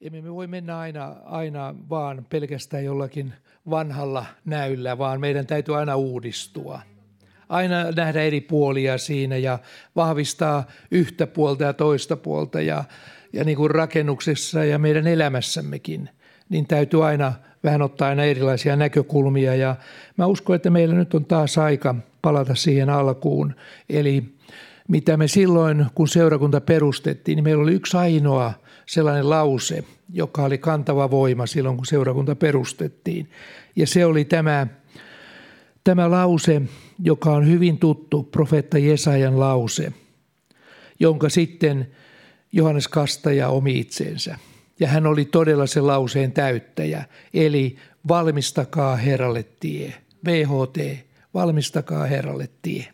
Emme me voi mennä aina, aina vaan pelkästään jollakin vanhalla näyllä, vaan meidän täytyy aina uudistua. Aina nähdä eri puolia siinä ja vahvistaa yhtä puolta ja toista puolta ja, ja niin kuin rakennuksessa ja meidän elämässämmekin, niin täytyy aina vähän ottaa aina erilaisia näkökulmia ja mä uskon, että meillä nyt on taas aika palata siihen alkuun. Eli mitä me silloin, kun seurakunta perustettiin, niin meillä oli yksi ainoa sellainen lause, joka oli kantava voima silloin, kun seurakunta perustettiin. Ja se oli tämä, tämä lause, joka on hyvin tuttu, profeetta Jesajan lause, jonka sitten Johannes Kastaja omi itseensä. Ja hän oli todella se lauseen täyttäjä, eli valmistakaa Herralle tie. VHT, valmistakaa Herralle tie.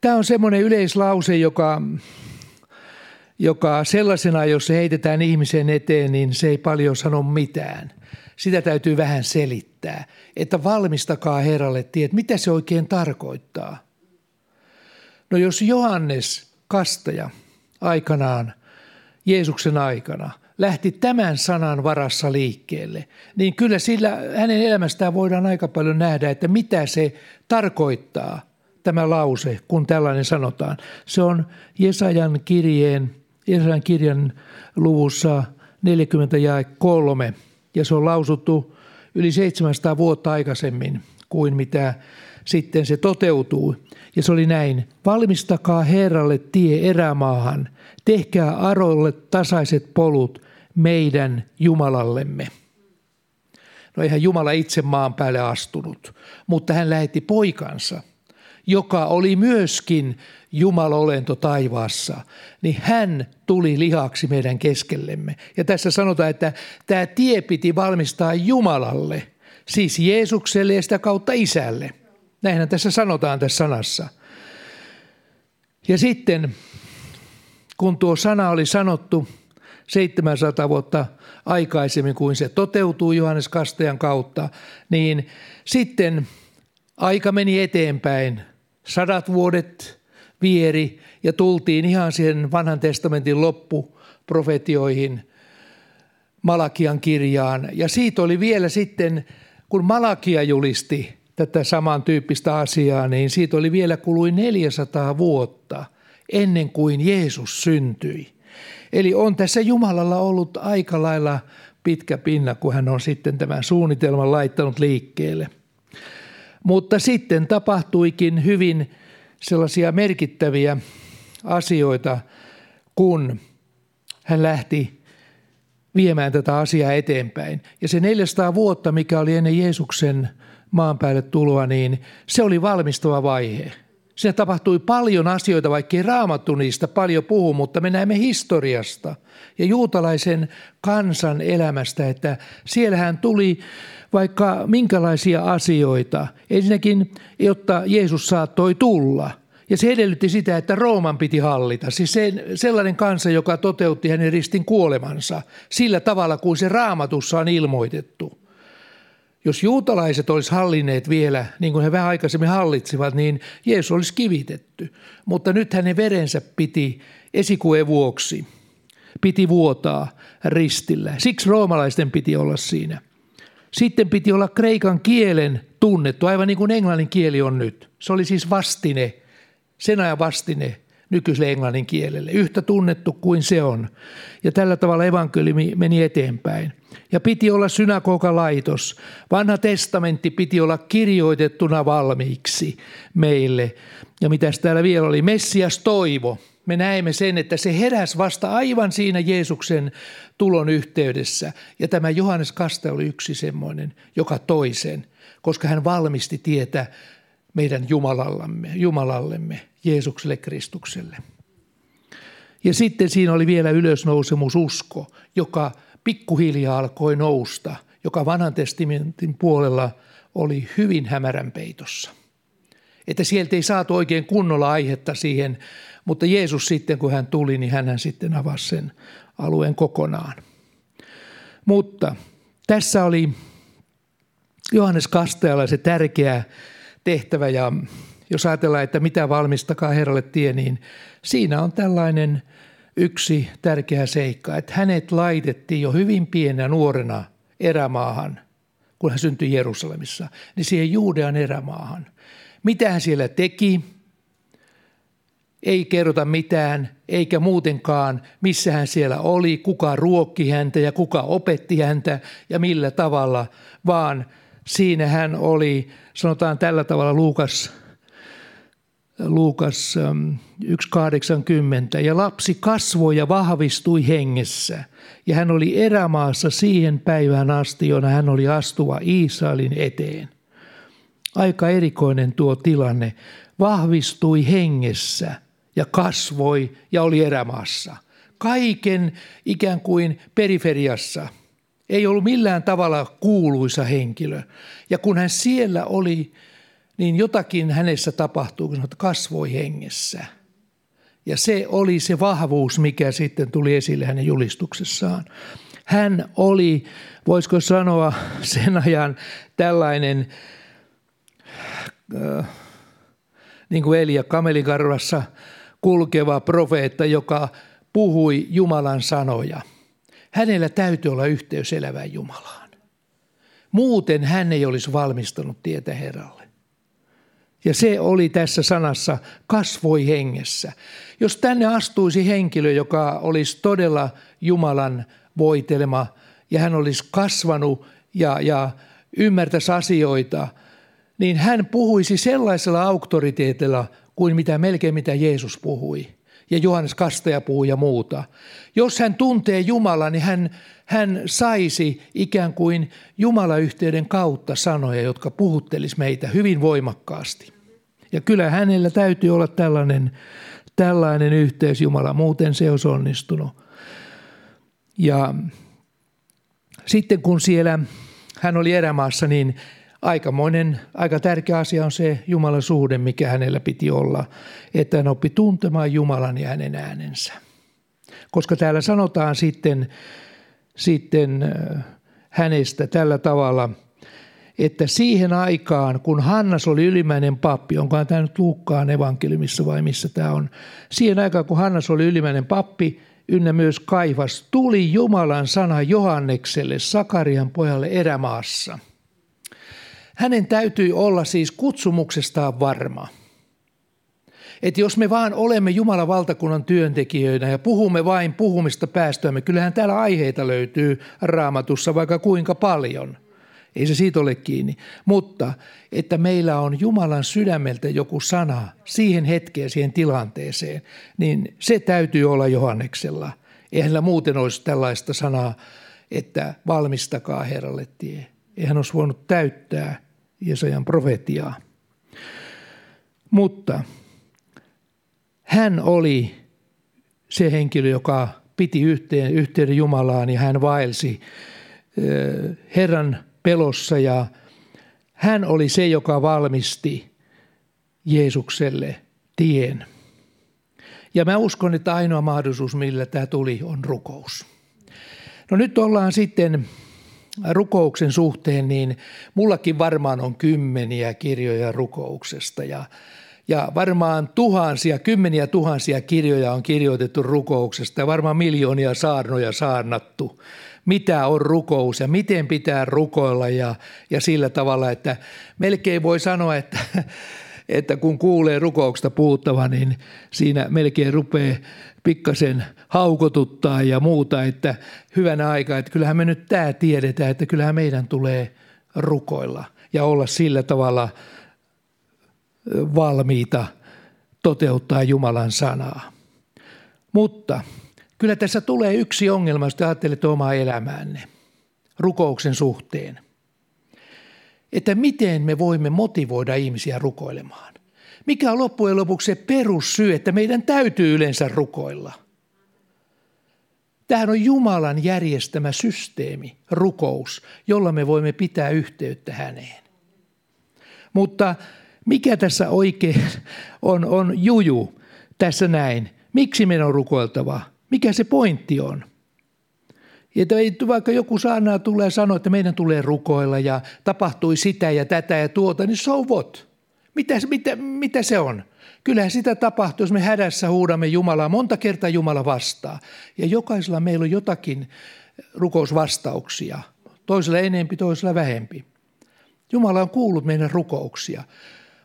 Tämä on semmoinen yleislause, joka, joka sellaisena, jos se heitetään ihmisen eteen, niin se ei paljon sano mitään. Sitä täytyy vähän selittää, että valmistakaa Herralle tie, mitä se oikein tarkoittaa. No jos Johannes Kastaja aikanaan, Jeesuksen aikana, lähti tämän sanan varassa liikkeelle, niin kyllä sillä hänen elämästään voidaan aika paljon nähdä, että mitä se tarkoittaa tämä lause, kun tällainen sanotaan. Se on Jesajan kirjeen, Jesajan kirjan luvussa 40 ja 3, ja se on lausuttu yli 700 vuotta aikaisemmin kuin mitä sitten se toteutuu. Ja se oli näin, valmistakaa Herralle tie erämaahan, tehkää arolle tasaiset polut meidän Jumalallemme. No eihän Jumala itse maan päälle astunut, mutta hän lähetti poikansa, joka oli myöskin Jumalolento taivaassa, niin hän tuli lihaksi meidän keskellemme. Ja tässä sanotaan, että tämä tie piti valmistaa Jumalalle, siis Jeesukselle ja sitä kautta isälle. Näinhän tässä sanotaan tässä sanassa. Ja sitten, kun tuo sana oli sanottu 700 vuotta aikaisemmin kuin se toteutuu Johannes Kastajan kautta, niin sitten aika meni eteenpäin. Sadat vuodet vieri ja tultiin ihan siihen vanhan testamentin loppuprofetioihin, Malakian kirjaan. Ja siitä oli vielä sitten, kun Malakia julisti tätä samantyyppistä asiaa, niin siitä oli vielä kului 400 vuotta ennen kuin Jeesus syntyi. Eli on tässä Jumalalla ollut aika lailla pitkä pinna, kun hän on sitten tämän suunnitelman laittanut liikkeelle. Mutta sitten tapahtuikin hyvin sellaisia merkittäviä asioita, kun hän lähti viemään tätä asiaa eteenpäin. Ja se 400 vuotta, mikä oli ennen Jeesuksen maan päälle tuloa, niin se oli valmistava vaihe. Siinä tapahtui paljon asioita, vaikkei raamattu niistä paljon puhu, mutta me näemme historiasta ja juutalaisen kansan elämästä, että siellähän tuli vaikka minkälaisia asioita. Ensinnäkin, jotta Jeesus saattoi tulla. Ja se edellytti sitä, että Rooman piti hallita. Siis se, sellainen kansa, joka toteutti hänen ristin kuolemansa sillä tavalla, kuin se raamatussa on ilmoitettu – jos juutalaiset olisi hallinneet vielä, niin kuin he vähän aikaisemmin hallitsivat, niin Jeesus olisi kivitetty. Mutta nyt hänen verensä piti esikue vuoksi, piti vuotaa ristillä. Siksi roomalaisten piti olla siinä. Sitten piti olla kreikan kielen tunnettu, aivan niin kuin englannin kieli on nyt. Se oli siis vastine, sen ajan vastine nykyiselle englannin kielelle, yhtä tunnettu kuin se on. Ja tällä tavalla evankeliumi meni eteenpäin. Ja piti olla synagogalaitos. Vanha testamentti piti olla kirjoitettuna valmiiksi meille. Ja mitä täällä vielä oli? Messias toivo. Me näemme sen, että se heräsi vasta aivan siinä Jeesuksen tulon yhteydessä. Ja tämä Johannes Kaste oli yksi semmoinen, joka toisen, koska hän valmisti tietä meidän Jumalallamme, Jumalallemme, Jeesukselle Kristukselle. Ja sitten siinä oli vielä ylösnousemususko, joka pikkuhiljaa alkoi nousta, joka vanhan testamentin puolella oli hyvin hämärän peitossa. Että sieltä ei saatu oikein kunnolla aihetta siihen, mutta Jeesus sitten kun hän tuli, niin hän sitten avasi sen alueen kokonaan. Mutta tässä oli Johannes Kastajalla se tärkeä tehtävä ja jos ajatellaan, että mitä valmistakaa Herralle tie, niin siinä on tällainen yksi tärkeä seikka, että hänet laitettiin jo hyvin pienenä nuorena erämaahan, kun hän syntyi Jerusalemissa, niin siihen Juudean erämaahan. Mitä hän siellä teki? Ei kerrota mitään, eikä muutenkaan, missä hän siellä oli, kuka ruokki häntä ja kuka opetti häntä ja millä tavalla, vaan siinä hän oli, sanotaan tällä tavalla Luukas Luukas 1.80. Ja lapsi kasvoi ja vahvistui hengessä. Ja hän oli erämaassa siihen päivään asti, jona hän oli astuva Israelin eteen. Aika erikoinen tuo tilanne. Vahvistui hengessä ja kasvoi ja oli erämaassa. Kaiken ikään kuin periferiassa. Ei ollut millään tavalla kuuluisa henkilö. Ja kun hän siellä oli niin jotakin hänessä tapahtuu, kun että kasvoi hengessä. Ja se oli se vahvuus, mikä sitten tuli esille hänen julistuksessaan. Hän oli, voisiko sanoa, sen ajan tällainen, äh, niin kuin Elia kamelikarvassa kulkeva profeetta, joka puhui Jumalan sanoja. Hänellä täytyy olla yhteys elävään Jumalaan. Muuten hän ei olisi valmistanut tietä Herralle. Ja se oli tässä sanassa kasvoi hengessä. Jos tänne astuisi henkilö, joka olisi todella Jumalan voitelema ja hän olisi kasvanut ja, ja ymmärtäisi asioita, niin hän puhuisi sellaisella auktoriteetilla kuin mitä melkein mitä Jeesus puhui. Ja Johannes Kastaja puhui ja muuta. Jos hän tuntee Jumalan, niin hän, hän saisi ikään kuin Jumalayhteyden kautta sanoja, jotka puhuttelisi meitä hyvin voimakkaasti. Ja kyllä hänellä täytyy olla tällainen, tällainen yhteys Jumala, muuten se olisi onnistunut. Ja sitten kun siellä hän oli erämaassa, niin aikamoinen, aika tärkeä asia on se Jumalan suhde, mikä hänellä piti olla, että hän oppi tuntemaan Jumalan ja hänen äänensä. Koska täällä sanotaan sitten, sitten äh, hänestä tällä tavalla – että siihen aikaan, kun Hannas oli ylimäinen pappi, onkohan tämä nyt Luukkaan evankeliumissa vai missä tämä on, siihen aikaan, kun Hannas oli ylimäinen pappi, ynnä myös Kaivas, tuli Jumalan sana Johannekselle, Sakarian pojalle erämaassa. Hänen täytyi olla siis kutsumuksestaan varma. Että jos me vaan olemme Jumalan valtakunnan työntekijöinä ja puhumme vain puhumista päästöämme, kyllähän täällä aiheita löytyy raamatussa vaikka kuinka paljon – ei se siitä ole kiinni. Mutta että meillä on Jumalan sydämeltä joku sana siihen hetkeen, siihen tilanteeseen, niin se täytyy olla Johanneksella. Eihän muuten olisi tällaista sanaa, että valmistakaa Herralle tie. Eihän olisi voinut täyttää Jesajan profetiaa. Mutta hän oli se henkilö, joka piti yhteen, yhteyden Jumalaan ja hän vaelsi Herran pelossa ja hän oli se, joka valmisti Jeesukselle tien. Ja mä uskon, että ainoa mahdollisuus, millä tämä tuli, on rukous. No nyt ollaan sitten rukouksen suhteen, niin mullakin varmaan on kymmeniä kirjoja rukouksesta. Ja ja varmaan tuhansia, kymmeniä tuhansia kirjoja on kirjoitettu rukouksesta ja varmaan miljoonia saarnoja saarnattu. Mitä on rukous ja miten pitää rukoilla ja, ja sillä tavalla, että melkein voi sanoa, että, että kun kuulee rukouksesta puhuttava, niin siinä melkein rupeaa pikkasen haukotuttaa ja muuta, että hyvänä aikaa, että kyllähän me nyt tämä tiedetään, että kyllähän meidän tulee rukoilla ja olla sillä tavalla valmiita toteuttaa Jumalan sanaa. Mutta Kyllä tässä tulee yksi ongelma, jos te ajattelette omaa elämäänne rukouksen suhteen. Että miten me voimme motivoida ihmisiä rukoilemaan. Mikä on loppujen lopuksi se perussyy, että meidän täytyy yleensä rukoilla? Tähän on Jumalan järjestämä systeemi, rukous, jolla me voimme pitää yhteyttä häneen. Mutta mikä tässä oikein on, on juju tässä näin? Miksi meidän on rukoiltava? Mikä se pointti on? Että vaikka joku saarnaa tulee sanoa, että meidän tulee rukoilla ja tapahtui sitä ja tätä ja tuota, niin so what? Mitä, mitä, mitä se on? Kyllähän sitä tapahtuu, jos me hädässä huudamme Jumalaa. Monta kertaa Jumala vastaa. Ja jokaisella meillä on jotakin rukousvastauksia. Toisella enempi, toisella vähempi. Jumala on kuullut meidän rukouksia,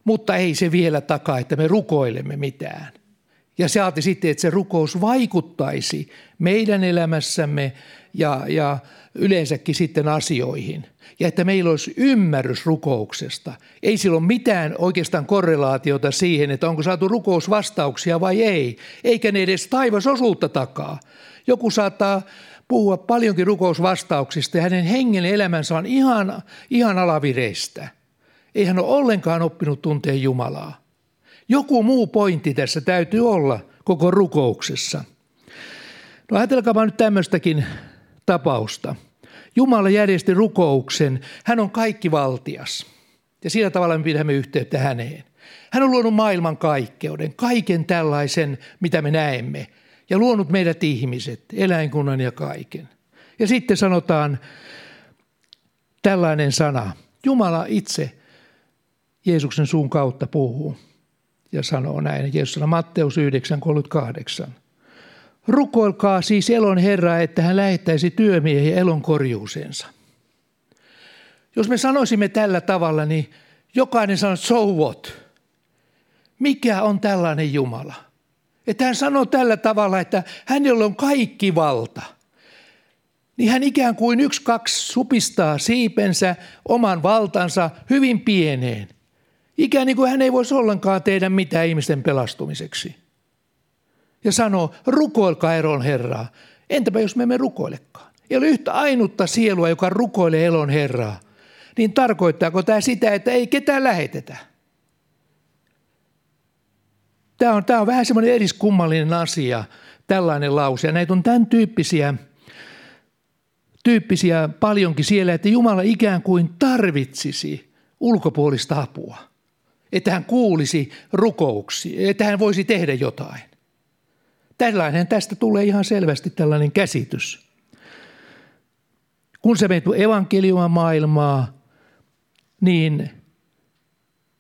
mutta ei se vielä takaa, että me rukoilemme mitään. Ja se sitten, että se rukous vaikuttaisi meidän elämässämme ja, ja yleensäkin sitten asioihin. Ja että meillä olisi ymmärrys rukouksesta. Ei sillä ole mitään oikeastaan korrelaatiota siihen, että onko saatu rukousvastauksia vai ei. Eikä ne edes taivasosuutta takaa. Joku saattaa puhua paljonkin rukousvastauksista ja hänen hengen elämänsä on ihan, ihan alavireistä. Ei hän ole ollenkaan oppinut tunteen Jumalaa. Joku muu pointti tässä täytyy olla koko rukouksessa. No ajatelkaa nyt tämmöistäkin tapausta. Jumala järjesti rukouksen. Hän on kaikki valtias. Ja sillä tavalla me pidämme yhteyttä häneen. Hän on luonut maailman kaikkeuden, kaiken tällaisen, mitä me näemme. Ja luonut meidät ihmiset, eläinkunnan ja kaiken. Ja sitten sanotaan tällainen sana. Jumala itse Jeesuksen suun kautta puhuu ja sanoo näin. Jeesus Matteus 9.38. Rukoilkaa siis elon Herraa, että hän lähettäisi työmiehiä elon korjuuseensa. Jos me sanoisimme tällä tavalla, niin jokainen sanoo, so what? Mikä on tällainen Jumala? Että hän sanoo tällä tavalla, että hänellä on kaikki valta. Niin hän ikään kuin yksi, kaksi supistaa siipensä, oman valtansa hyvin pieneen. Ikään niin kuin hän ei voisi ollenkaan tehdä mitään ihmisten pelastumiseksi. Ja sanoo, rukoilkaa eron Herraa. Entäpä jos me emme rukoilekaan? Ei ole yhtä ainutta sielua, joka rukoilee elon Herraa. Niin tarkoittaako tämä sitä, että ei ketään lähetetä? Tämä on, tämä on vähän semmoinen eriskummallinen asia, tällainen lause. Ja näitä on tämän tyyppisiä, tyyppisiä paljonkin siellä, että Jumala ikään kuin tarvitsisi ulkopuolista apua että hän kuulisi rukouksia, että hän voisi tehdä jotain. Tällainen tästä tulee ihan selvästi tällainen käsitys. Kun se menee evankeliuman maailmaa, niin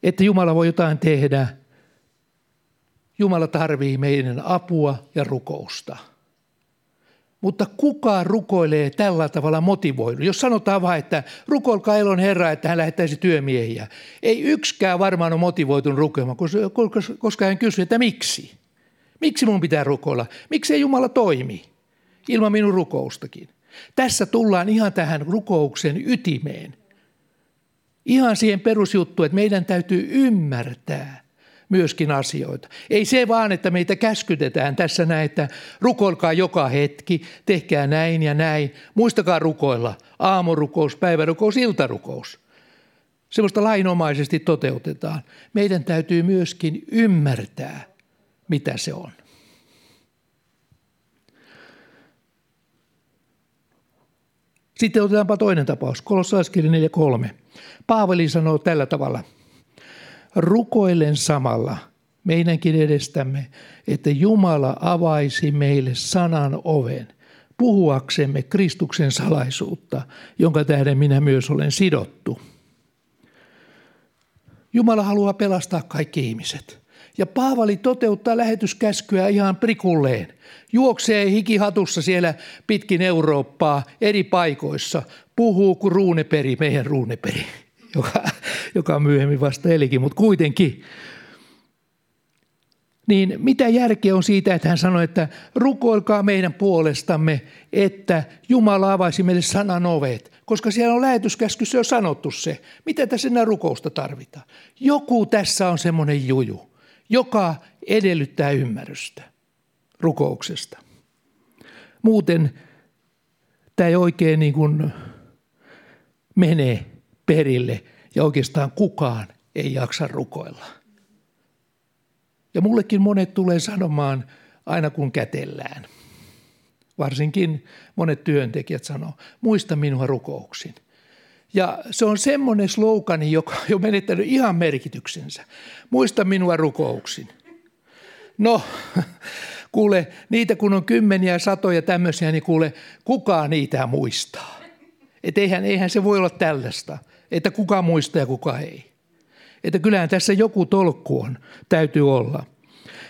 että Jumala voi jotain tehdä, Jumala tarvii meidän apua ja rukousta. Mutta kuka rukoilee tällä tavalla motivoinut? Jos sanotaan vain, että rukoilkaa elon Herra, että hän lähettäisi työmiehiä. Ei yksikään varmaan ole motivoitunut rukoilemaan, koska hän kysyy, että miksi? Miksi mun pitää rukoilla? Miksi ei Jumala toimi ilman minun rukoustakin? Tässä tullaan ihan tähän rukouksen ytimeen. Ihan siihen perusjuttuun, että meidän täytyy ymmärtää – myöskin asioita. Ei se vaan, että meitä käskytetään tässä näin, että rukoilkaa joka hetki, tehkää näin ja näin. Muistakaa rukoilla, aamurukous, päivärukous, iltarukous. Semmoista lainomaisesti toteutetaan. Meidän täytyy myöskin ymmärtää, mitä se on. Sitten otetaanpa toinen tapaus, Kolossaiskirja 4.3. Paavali sanoo tällä tavalla – rukoilen samalla meidänkin edestämme, että Jumala avaisi meille sanan oven puhuaksemme Kristuksen salaisuutta, jonka tähden minä myös olen sidottu. Jumala haluaa pelastaa kaikki ihmiset. Ja Paavali toteuttaa lähetyskäskyä ihan prikulleen. Juoksee hikihatussa siellä pitkin Eurooppaa eri paikoissa. Puhuu kuin ruuneperi, meidän ruuneperi joka, joka myöhemmin vasta elikin, mutta kuitenkin. Niin mitä järkeä on siitä, että hän sanoi, että rukoilkaa meidän puolestamme, että Jumala avaisi meille sanan ovet, koska siellä on lähetyskäskyssä jo sanottu se. Mitä tässä enää rukousta tarvitaan? Joku tässä on semmoinen juju, joka edellyttää ymmärrystä rukouksesta. Muuten tämä ei oikein niin kuin mene perille ja oikeastaan kukaan ei jaksa rukoilla. Ja mullekin monet tulee sanomaan aina kun kätellään. Varsinkin monet työntekijät sanoo, muista minua rukouksin. Ja se on semmoinen slogani, joka on jo menettänyt ihan merkityksensä. Muista minua rukouksin. No, kuule, niitä kun on kymmeniä, satoja tämmöisiä, niin kuule, kukaan niitä muistaa. Et eihän, eihän se voi olla tällaista että kuka muistaa ja kuka ei. Että kyllähän tässä joku tolkku on, täytyy olla.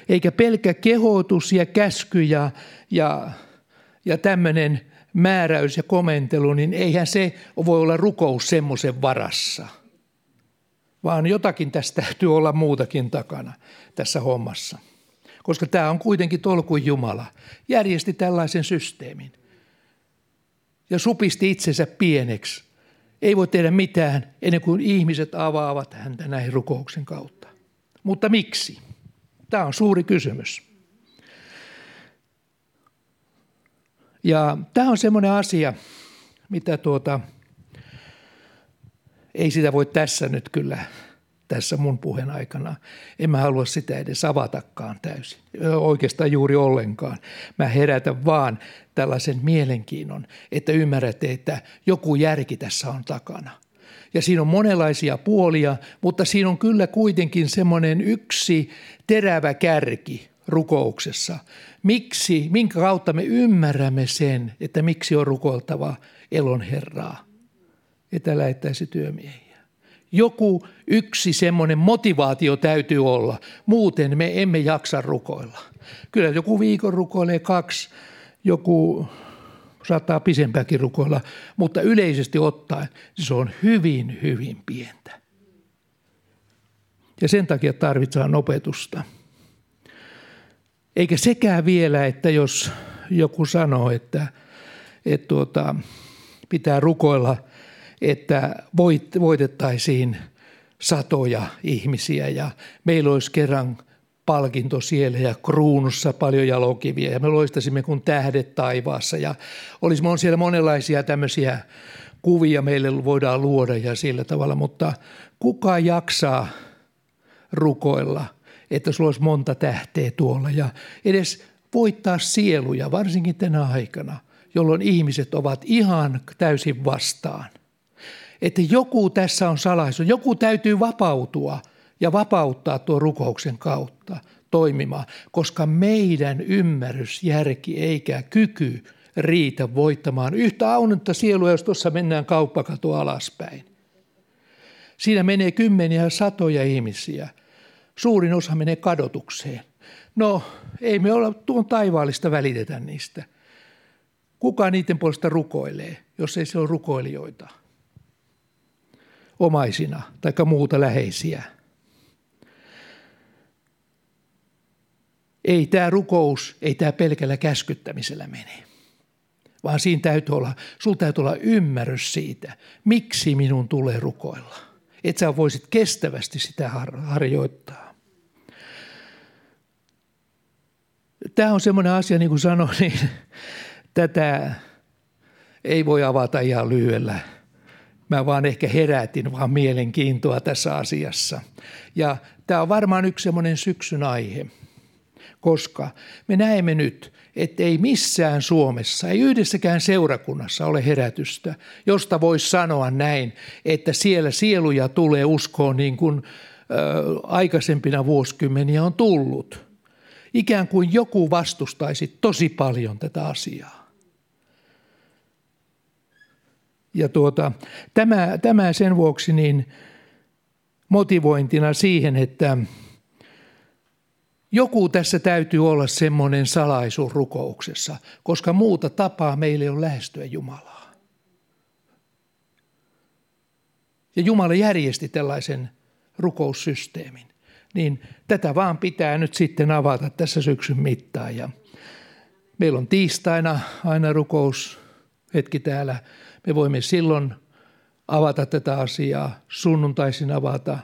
Eikä pelkkä kehotus ja käsky ja, ja, ja tämmöinen määräys ja komentelu, niin eihän se voi olla rukous semmoisen varassa. Vaan jotakin tästä täytyy olla muutakin takana tässä hommassa. Koska tämä on kuitenkin tolkun Jumala. Järjesti tällaisen systeemin. Ja supisti itsensä pieneksi. Ei voi tehdä mitään ennen kuin ihmiset avaavat häntä näihin rukouksen kautta. Mutta miksi? Tämä on suuri kysymys. Ja tämä on semmoinen asia, mitä tuota, ei sitä voi tässä nyt kyllä, tässä mun puheen aikana. En mä halua sitä edes avatakaan täysin, oikeastaan juuri ollenkaan. Mä herätän vaan tällaisen mielenkiinnon, että ymmärrätte, että joku järki tässä on takana. Ja siinä on monenlaisia puolia, mutta siinä on kyllä kuitenkin semmoinen yksi terävä kärki rukouksessa. Miksi, minkä kautta me ymmärrämme sen, että miksi on rukoiltava elon Herraa, että lähettäisi työmiehiä. Joku yksi semmoinen motivaatio täytyy olla, muuten me emme jaksa rukoilla. Kyllä joku viikon rukoilee kaksi, joku saattaa pisempääkin rukoilla, mutta yleisesti ottaen se on hyvin, hyvin pientä. Ja sen takia tarvitaan opetusta. Eikä sekään vielä, että jos joku sanoo, että, että tuota, pitää rukoilla, että voit, voitettaisiin satoja ihmisiä ja meillä olisi kerran palkinto siellä ja kruunussa paljon jalokiviä ja me loistaisimme kuin tähdet taivaassa ja olisi on siellä monenlaisia tämmöisiä kuvia meille voidaan luoda ja sillä tavalla, mutta kuka jaksaa rukoilla – että sulla olisi monta tähteä tuolla ja edes voittaa sieluja, varsinkin tänä aikana, jolloin ihmiset ovat ihan täysin vastaan. Että joku tässä on salaisuus, joku täytyy vapautua ja vapauttaa tuon rukouksen kautta toimimaan, koska meidän ymmärrys, järki eikä kyky riitä voittamaan yhtä aunutta sielua, jos tuossa mennään kauppakatu alaspäin. Siinä menee kymmeniä satoja ihmisiä – suurin osa menee kadotukseen. No, ei me olla tuon taivaallista välitetä niistä. Kuka niiden puolesta rukoilee, jos ei se ole rukoilijoita? Omaisina tai muuta läheisiä. Ei tämä rukous, ei tämä pelkällä käskyttämisellä mene. Vaan siinä täytyy olla, sulla täytyy olla ymmärrys siitä, miksi minun tulee rukoilla. Että sä voisit kestävästi sitä harjoittaa. Tämä on semmoinen asia, niin kuin sanoin, niin tätä ei voi avata ihan lyhyellä. Mä vaan ehkä herätin vaan mielenkiintoa tässä asiassa. Ja tämä on varmaan yksi semmoinen syksyn aihe, koska me näemme nyt, että ei missään Suomessa, ei yhdessäkään seurakunnassa ole herätystä, josta voisi sanoa näin, että siellä sieluja tulee uskoon niin kuin ö, aikaisempina vuosikymmeniä on tullut – ikään kuin joku vastustaisi tosi paljon tätä asiaa. Ja tuota, tämä, tämä sen vuoksi niin motivointina siihen, että joku tässä täytyy olla semmoinen salaisuus rukouksessa, koska muuta tapaa meille on lähestyä Jumalaa. Ja Jumala järjesti tällaisen rukoussysteemin niin tätä vaan pitää nyt sitten avata tässä syksyn mittaan. Ja meillä on tiistaina aina rukous hetki täällä. Me voimme silloin avata tätä asiaa, sunnuntaisin avata,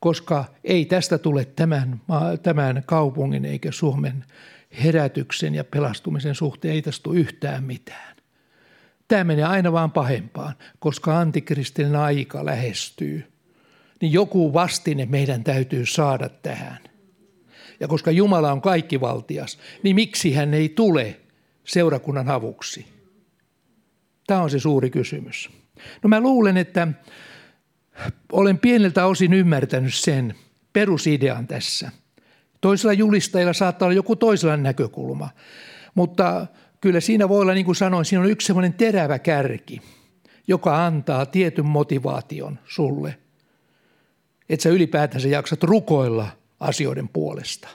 koska ei tästä tule tämän, tämän kaupungin eikä Suomen herätyksen ja pelastumisen suhteen, ei tästä tule yhtään mitään. Tämä menee aina vaan pahempaan, koska antikristillinen aika lähestyy – niin joku vastine meidän täytyy saada tähän. Ja koska Jumala on kaikkivaltias, niin miksi hän ei tule seurakunnan avuksi? Tämä on se suuri kysymys. No mä luulen, että olen pieneltä osin ymmärtänyt sen perusidean tässä. Toisella julistajilla saattaa olla joku toisenlainen näkökulma, mutta kyllä siinä voi olla, niin kuin sanoin, siinä on yksi sellainen terävä kärki, joka antaa tietyn motivaation sulle – että sä ylipäätänsä jaksat rukoilla asioiden puolesta.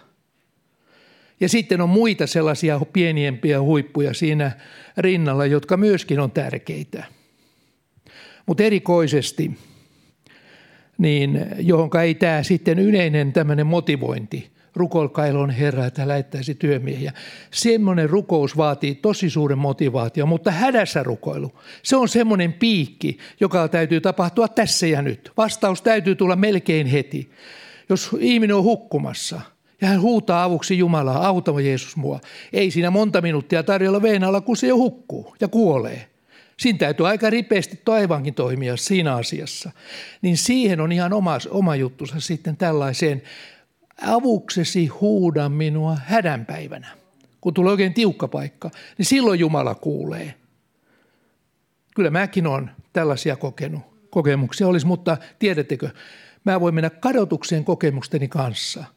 Ja sitten on muita sellaisia pieniempiä huippuja siinä rinnalla, jotka myöskin on tärkeitä. Mutta erikoisesti, niin johonka ei tämä sitten yleinen tämmöinen motivointi, rukoilkaa elon Herra, että lähettäisi työmiehiä. Semmoinen rukous vaatii tosi suuren motivaation, mutta hädässä rukoilu, se on semmoinen piikki, joka täytyy tapahtua tässä ja nyt. Vastaus täytyy tulla melkein heti. Jos ihminen on hukkumassa – ja hän huutaa avuksi Jumalaa, auta Jeesus mua. Ei siinä monta minuuttia tarjolla veen alla, kun se jo hukkuu ja kuolee. Siinä täytyy aika ripeästi taivaankin toimia siinä asiassa. Niin siihen on ihan oma, oma juttusa sitten tällaiseen, avuksesi huuda minua hädänpäivänä. Kun tulee oikein tiukka paikka, niin silloin Jumala kuulee. Kyllä mäkin olen tällaisia kokenut, kokemuksia olisi, mutta tiedättekö, mä voin mennä kadotukseen kokemusteni kanssa –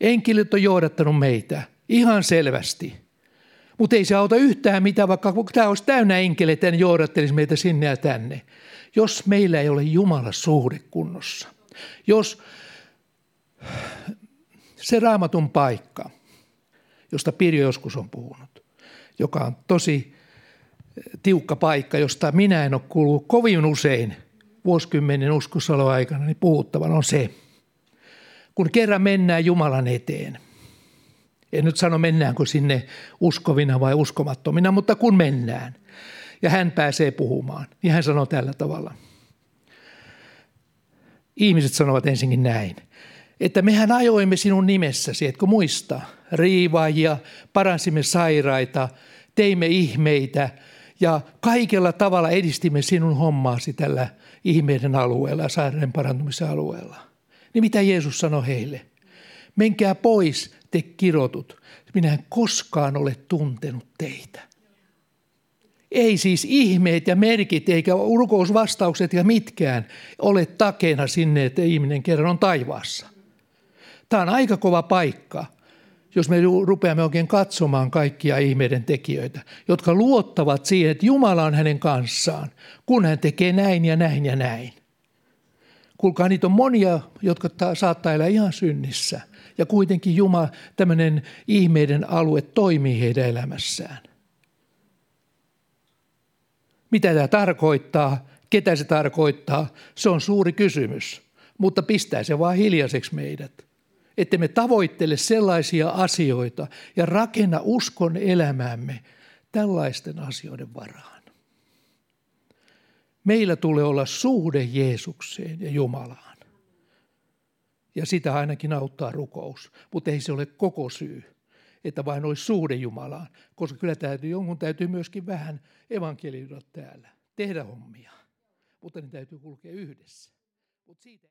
Enkelit on johdattanut meitä ihan selvästi. Mutta ei se auta yhtään mitään, vaikka tämä olisi täynnä enkeleitä, niin johdattelisi meitä sinne ja tänne. Jos meillä ei ole Jumala suhde kunnossa. Jos se raamatun paikka, josta Pirjo joskus on puhunut, joka on tosi tiukka paikka, josta minä en ole kuullut kovin usein vuosikymmenen uskosaloaikana, niin puhuttavan on se – kun kerran mennään Jumalan eteen. En nyt sano mennäänkö sinne uskovina vai uskomattomina, mutta kun mennään ja hän pääsee puhumaan, niin hän sanoo tällä tavalla. Ihmiset sanovat ensinkin näin, että mehän ajoimme sinun nimessäsi, etkö muista, riivaajia, paransimme sairaita, teimme ihmeitä ja kaikella tavalla edistimme sinun hommaasi tällä ihmeiden alueella sairaiden parantumisen alueella. Niin mitä Jeesus sanoi heille? Menkää pois, te kirotut. Minä en koskaan ole tuntenut teitä. Ei siis ihmeet ja merkit eikä rukousvastaukset ja mitkään ole takeena sinne, että ihminen kerran on taivaassa. Tämä on aika kova paikka, jos me rupeamme oikein katsomaan kaikkia ihmeiden tekijöitä, jotka luottavat siihen, että Jumala on hänen kanssaan, kun hän tekee näin ja näin ja näin. Kuulkaa, niitä on monia, jotka ta- saattaa elää ihan synnissä. Ja kuitenkin Jumala, tämmöinen ihmeiden alue toimii heidän elämässään. Mitä tämä tarkoittaa, ketä se tarkoittaa, se on suuri kysymys. Mutta pistää se vaan hiljaiseksi meidät. Että me tavoittele sellaisia asioita ja rakenna uskon elämäämme tällaisten asioiden varaan. Meillä tulee olla suhde Jeesukseen ja Jumalaan. Ja sitä ainakin auttaa rukous, mutta ei se ole koko syy, että vain olisi suhde Jumalaan, koska kyllä täytyy, jonkun täytyy myöskin vähän evankelioida täällä, tehdä hommia, mutta ne täytyy kulkea yhdessä. Mutta siitä...